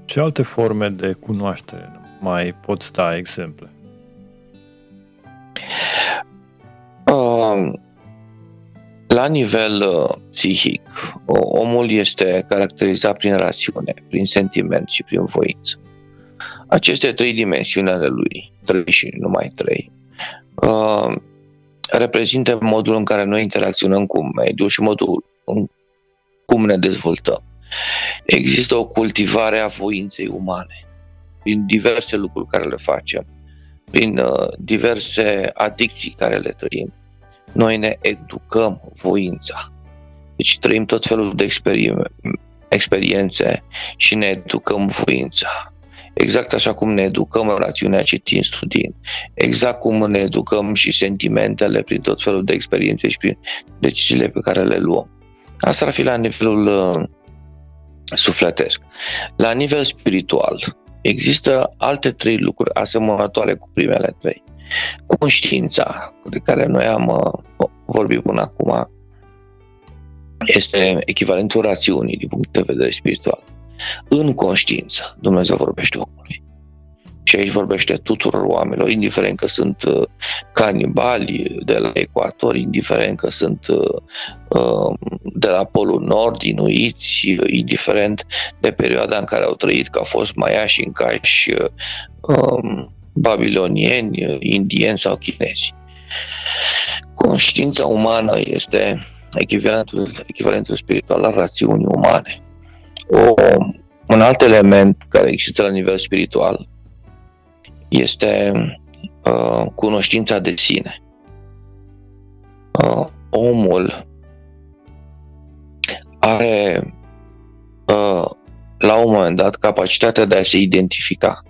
Ce alte forme de cunoaștere mai poți da exemple? Uh, la nivel uh, psihic, omul este caracterizat prin rațiune, prin sentiment și prin voință. Aceste trei dimensiuni ale lui, trei și numai trei, uh, reprezintă modul în care noi interacționăm cu mediul și modul în cum ne dezvoltăm. Există o cultivare a voinței umane prin diverse lucruri care le facem, prin uh, diverse adicții care le trăim. Noi ne educăm voința. Deci trăim tot felul de experiențe și ne educăm voința. Exact așa cum ne educăm rațiunea citind, studiind. Exact cum ne educăm și sentimentele prin tot felul de experiențe și prin deciziile pe care le luăm. Asta ar fi la nivelul uh, sufletesc. La nivel spiritual, există alte trei lucruri asemănătoare cu primele trei. Conștiința, de care noi am uh, vorbit până acum, este echivalentul rațiunii din punct de vedere spiritual. În conștiință, Dumnezeu vorbește omului. Și aici vorbește tuturor oamenilor, indiferent că sunt uh, canibali de la ecuator, indiferent că sunt uh, uh, de la Polul Nord, inuiți, indiferent de perioada în care au trăit, că au fost maiași, încași, um, babilonieni, indieni sau chinezi. Conștiința umană este echivalentul, echivalentul spiritual al rațiunii umane. O, un alt element care există la nivel spiritual este uh, cunoștința de sine. Uh, omul are uh, la un moment dat capacitatea de a se identifica,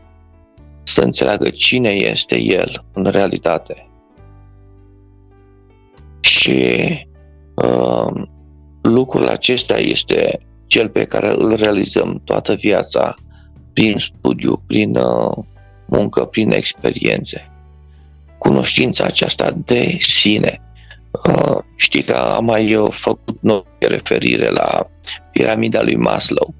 să înțeleagă cine este el în realitate. Și uh, lucrul acesta este cel pe care îl realizăm toată viața prin studiu, prin uh, muncă, prin experiențe. Cunoștința aceasta de sine. Uh, știi că am mai uh, făcut noi referire la piramida lui Maslow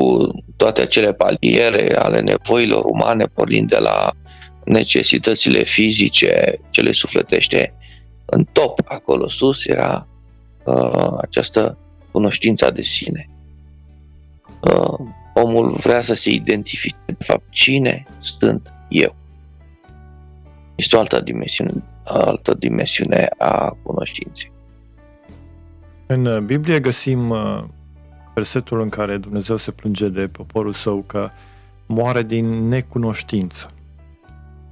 cu toate acele paliere ale nevoilor umane, pornind de la necesitățile fizice, cele sufletește, în top, acolo sus, era uh, această cunoștința de sine. Uh, omul vrea să se identifice, de fapt, cine sunt eu. Este o altă dimensiune, altă dimensiune a cunoștinței. În uh, Biblie găsim uh, versetul în care Dumnezeu se plânge de poporul său că moare din necunoștință.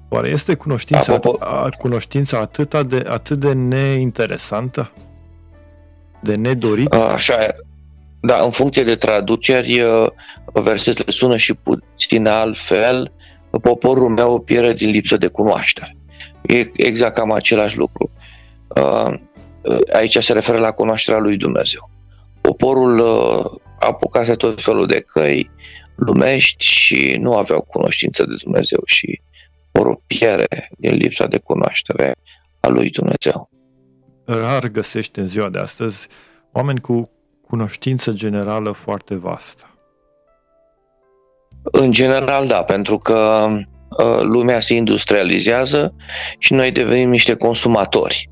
Oare este cunoștința, Apropo... cunoștința atât de, atât de neinteresantă? De nedorit? Așa e. Da, în funcție de traduceri, versetele sună și puțin altfel. Poporul meu pierde din lipsă de cunoaștere. E exact cam același lucru. Aici se referă la cunoașterea lui Dumnezeu. Poporul apucase tot felul de căi lumești și nu aveau cunoștință de Dumnezeu și o rupiere din lipsa de cunoaștere a lui Dumnezeu. Rar găsești în ziua de astăzi oameni cu cunoștință generală foarte vastă. În general, da, pentru că uh, lumea se industrializează și noi devenim niște consumatori.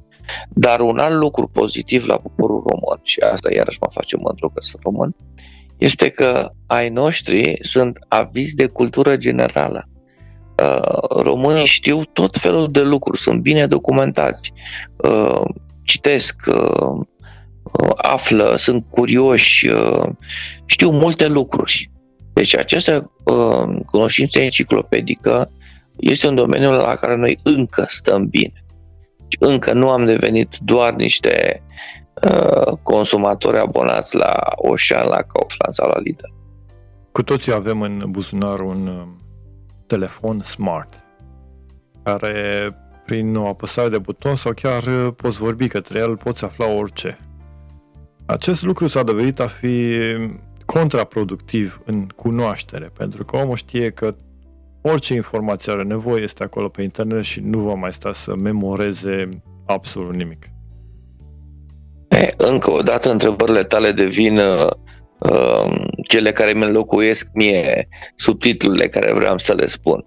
Dar un alt lucru pozitiv la poporul român, și asta iarăși mă face mândru că sunt român, este că ai noștri sunt avizi de cultură generală. Uh, românii știu tot felul de lucruri, sunt bine documentați, uh, citesc, uh, află, sunt curioși, știu multe lucruri. Deci această cunoștință enciclopedică este un domeniu la care noi încă stăm bine. Deci încă nu am devenit doar niște consumatori abonați la Ocean, la Kaufland sau la Lidl. Cu toții avem în buzunar un telefon smart, care prin o apăsare de buton sau chiar uh, poți vorbi către el, poți afla orice. Acest lucru s-a dovedit a fi contraproductiv în cunoaștere, pentru că omul știe că orice informație are nevoie este acolo pe internet și nu va mai sta să memoreze absolut nimic. E, încă o dată, întrebările tale devin uh, uh, cele care mi înlocuiesc mie subtitlurile care vreau să le spun.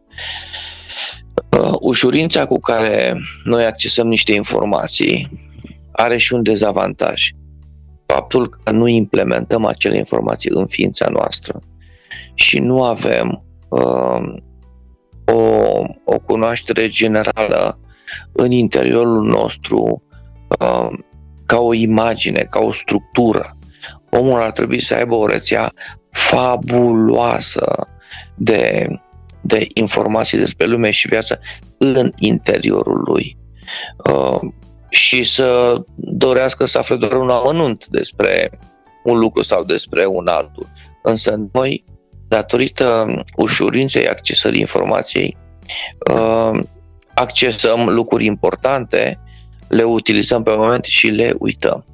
Uh, ușurința cu care noi accesăm niște informații are și un dezavantaj. Faptul că nu implementăm acele informații în ființa noastră și nu avem uh, o, o cunoaștere generală în interiorul nostru uh, ca o imagine, ca o structură omul ar trebui să aibă o rețea fabuloasă de, de informații despre lume și viață în interiorul lui. Uh, și să dorească să afle doar un amănunt despre un lucru sau despre un altul. Însă noi, datorită ușurinței accesării informației, uh, accesăm lucruri importante, le utilizăm pe moment și le uităm.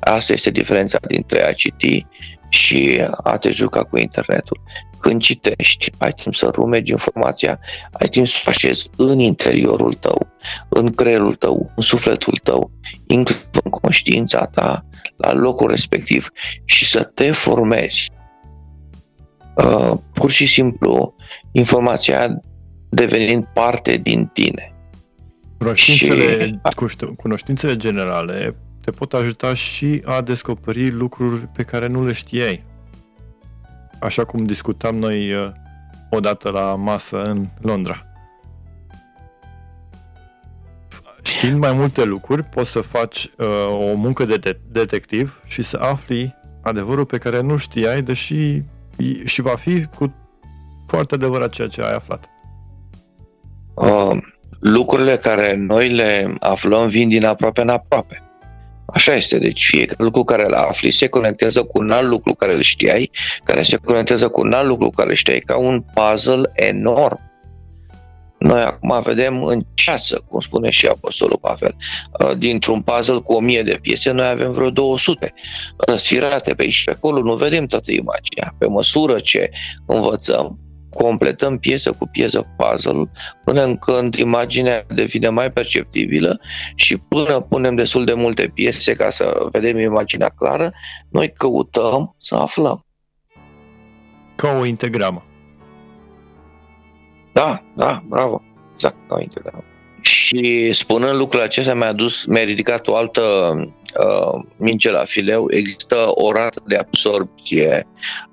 Asta este diferența dintre a citi și a te juca cu internetul. Când citești, ai timp să rumegi informația, ai timp să așezi în interiorul tău, în creierul tău, în sufletul tău, inclusiv în conștiința ta, la locul respectiv și să te formezi. Uh, pur și simplu, informația devenind parte din tine. Cunoștințele, și... cunoștințele generale te pot ajuta și a descoperi lucruri pe care nu le știai. Așa cum discutam noi uh, odată la masă în Londra. Știind mai multe lucruri, poți să faci uh, o muncă de de- detectiv și să afli adevărul pe care nu știai, deși și va fi cu foarte adevărat ceea ce ai aflat. Uh, lucrurile care noi le aflăm vin din aproape în aproape. Așa este, deci fiecare lucru care îl afli se conectează cu un alt lucru care îl știai, care se conectează cu un alt lucru care îl știai, ca un puzzle enorm. Noi acum vedem în ceasă, cum spune și Apostolul Pavel, uh, dintr-un puzzle cu o mie de piese, noi avem vreo 200 răsfirate pe aici și pe acolo, nu vedem toată imaginea. Pe măsură ce învățăm, completăm piesă cu piesă puzzle până când imaginea devine mai perceptibilă și până punem destul de multe piese ca să vedem imaginea clară, noi căutăm să aflăm. Ca o integramă. Da, da, bravo. Exact, ca o integramă. Și spunând lucrul acesta mi-a, dus, mi-a ridicat o altă uh, mince la fileu. Există o rată de absorpție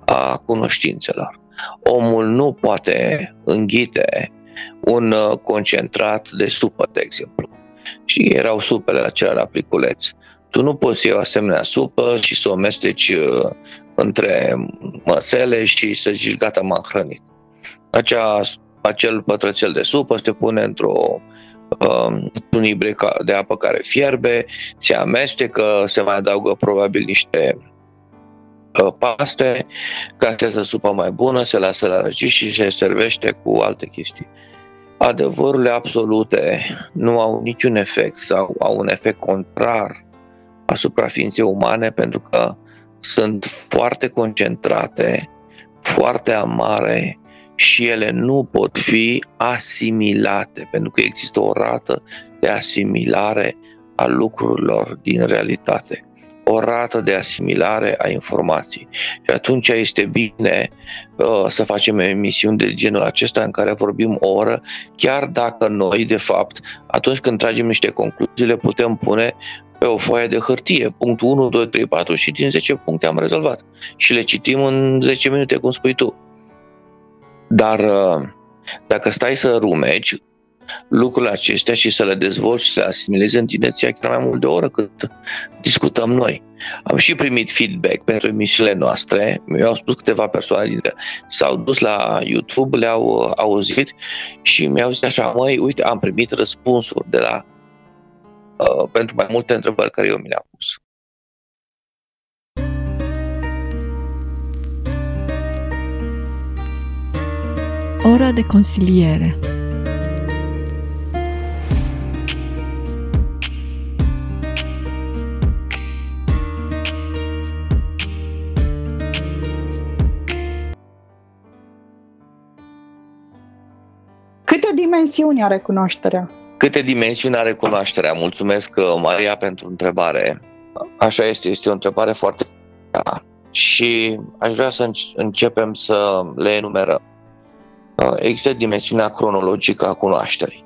a cunoștințelor omul nu poate înghite un uh, concentrat de supă, de exemplu. Și erau supele acelea la pliculeț. Tu nu poți să iei o asemenea supă și să o mesteci uh, între măsele și să zici gata, m-am hrănit. Acea, acel pătrățel de supă se pune într-o um, un ibric de apă care fierbe, se amestecă, se mai adaugă probabil niște paste, casează supă mai bună, se lasă la răci și se servește cu alte chestii. Adevărurile absolute nu au niciun efect sau au un efect contrar asupra ființei umane pentru că sunt foarte concentrate, foarte amare și ele nu pot fi asimilate, pentru că există o rată de asimilare a lucrurilor din realitate o rată de asimilare a informației. Și atunci este bine uh, să facem emisiuni de genul acesta în care vorbim o oră, chiar dacă noi, de fapt, atunci când tragem niște concluzii, le putem pune pe o foaie de hârtie, punctul 1, 2, 3, 4 și din 10 puncte am rezolvat. Și le citim în 10 minute, cum spui tu. Dar uh, dacă stai să rumegi, lucrurile acestea și să le dezvolți și să le asimilezi în tine chiar mai mult de o oră cât discutăm noi. Am și primit feedback pentru emisiile noastre. Mi-au spus câteva persoane dintre s-au dus la YouTube, le-au uh, auzit și mi-au zis așa, măi, uite, am primit răspunsuri de la uh, pentru mai multe întrebări care eu mi le-am pus. Ora de consiliere dimensiuni are cunoașterea? Câte dimensiuni are cunoașterea? Mulțumesc, uh, Maria, pentru întrebare. Așa este, este o întrebare foarte și aș vrea să începem să le enumerăm. Uh, există dimensiunea cronologică a cunoașterii.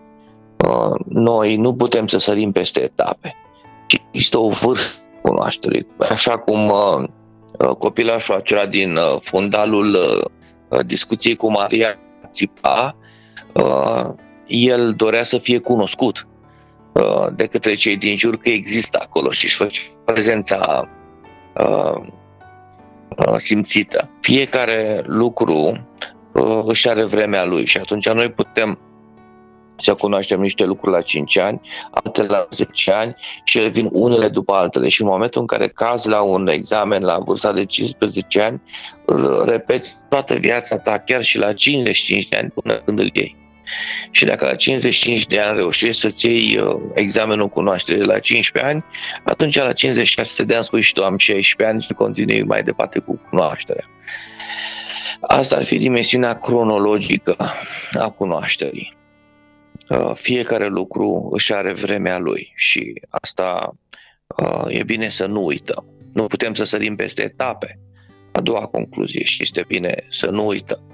Uh, noi nu putem să sărim peste etape. Există o vârstă cunoașterii. Așa cum copilașul acela din fundalul discuției cu Maria țipa, uh, el dorea să fie cunoscut uh, de către cei din jur că există acolo și își face prezența uh, uh, simțită. Fiecare lucru uh, își are vremea lui și atunci noi putem să cunoaștem niște lucruri la 5 ani, altele la 10 ani și ele vin unele după altele. Și în momentul în care cazi la un examen la vârsta de 15 ani, îl repeți toată viața ta, chiar și la 55 de ani până când îl iei. Și dacă la 55 de ani reușești să-ți iei uh, examenul cunoaștere la 15 ani, atunci la 56 de ani spui și tu am 16 ani și continui mai departe cu cunoașterea. Asta ar fi dimensiunea cronologică a cunoașterii. Uh, fiecare lucru își are vremea lui și asta uh, e bine să nu uităm. Nu putem să sărim peste etape. A doua concluzie și este bine să nu uităm.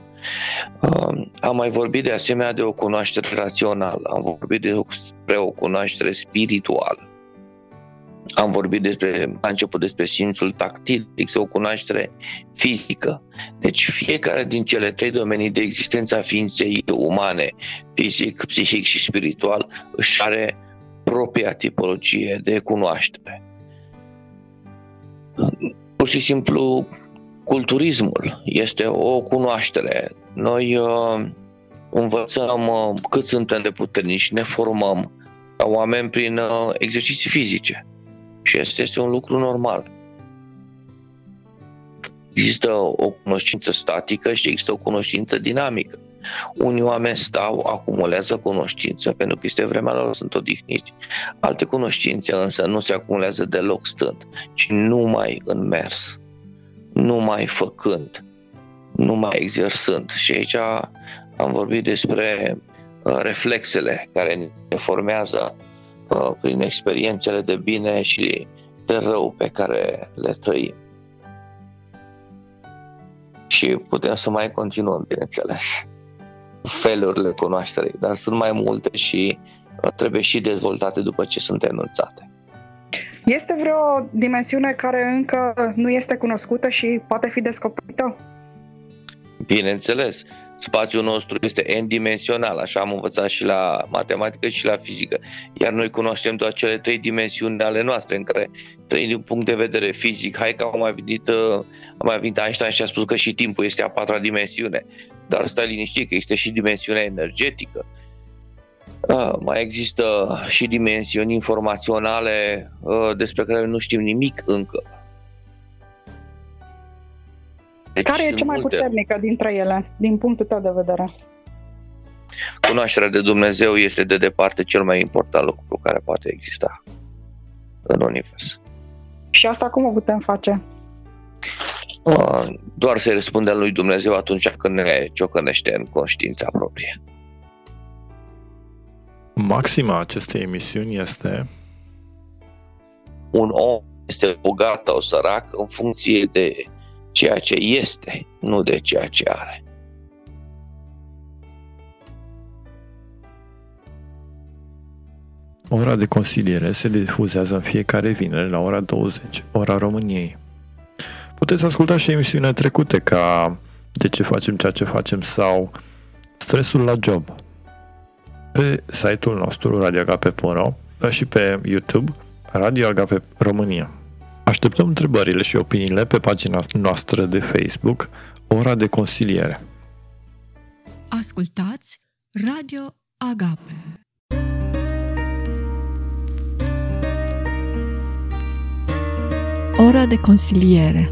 Am mai vorbit de asemenea de o cunoaștere rațională, am vorbit despre o cunoaștere spirituală, am vorbit despre, a început despre simțul tactil, există o cunoaștere fizică. Deci fiecare din cele trei domenii de existență a ființei umane, fizic, psihic și spiritual, își are propria tipologie de cunoaștere. Pur și simplu culturismul este o cunoaștere. Noi uh, învățăm uh, cât suntem de puternici, ne formăm ca oameni prin uh, exerciții fizice. Și asta este un lucru normal. Există o cunoștință statică și există o cunoștință dinamică. Unii oameni stau, acumulează cunoștință pentru că este vremea lor, sunt odihniți. Alte cunoștințe însă nu se acumulează deloc stând, ci numai în mers numai făcând, numai exersând. Și aici am vorbit despre uh, reflexele care ne formează uh, prin experiențele de bine și de rău pe care le trăim. Și putem să mai continuăm, bineînțeles, felurile cunoașterii, dar sunt mai multe și uh, trebuie și dezvoltate după ce sunt enunțate. Este vreo dimensiune care încă nu este cunoscută și poate fi descoperită? Bineînțeles. Spațiul nostru este n-dimensional, așa am învățat și la matematică și la fizică. Iar noi cunoaștem doar cele trei dimensiuni ale noastre, în care trăim din punct de vedere fizic. Hai că a mai venit, uh, a mai venit Einstein și a spus că și timpul este a patra dimensiune. Dar stai liniștit că este și dimensiunea energetică, Uh, mai există și dimensiuni informaționale uh, despre care nu știm nimic încă. Deci care e cea mai multe. puternică dintre ele, din punctul tău de vedere? Cunoașterea de Dumnezeu este de departe cel mai important lucru care poate exista în univers. Și asta cum o putem face? doar să-i răspundem lui Dumnezeu atunci când ne ciocănește în conștiința proprie. Maxima acestei emisiuni este un om este bogat sau sărac în funcție de ceea ce este, nu de ceea ce are. Ora de consiliere se difuzează în fiecare vineri la ora 20, ora României. Puteți asculta și emisiunea trecute ca De ce facem ceea ce facem sau Stresul la job pe site-ul nostru radioagape.ro și pe YouTube Radio Agape România. Așteptăm întrebările și opiniile pe pagina noastră de Facebook Ora de Consiliere. Ascultați Radio Agape. Ora de consiliere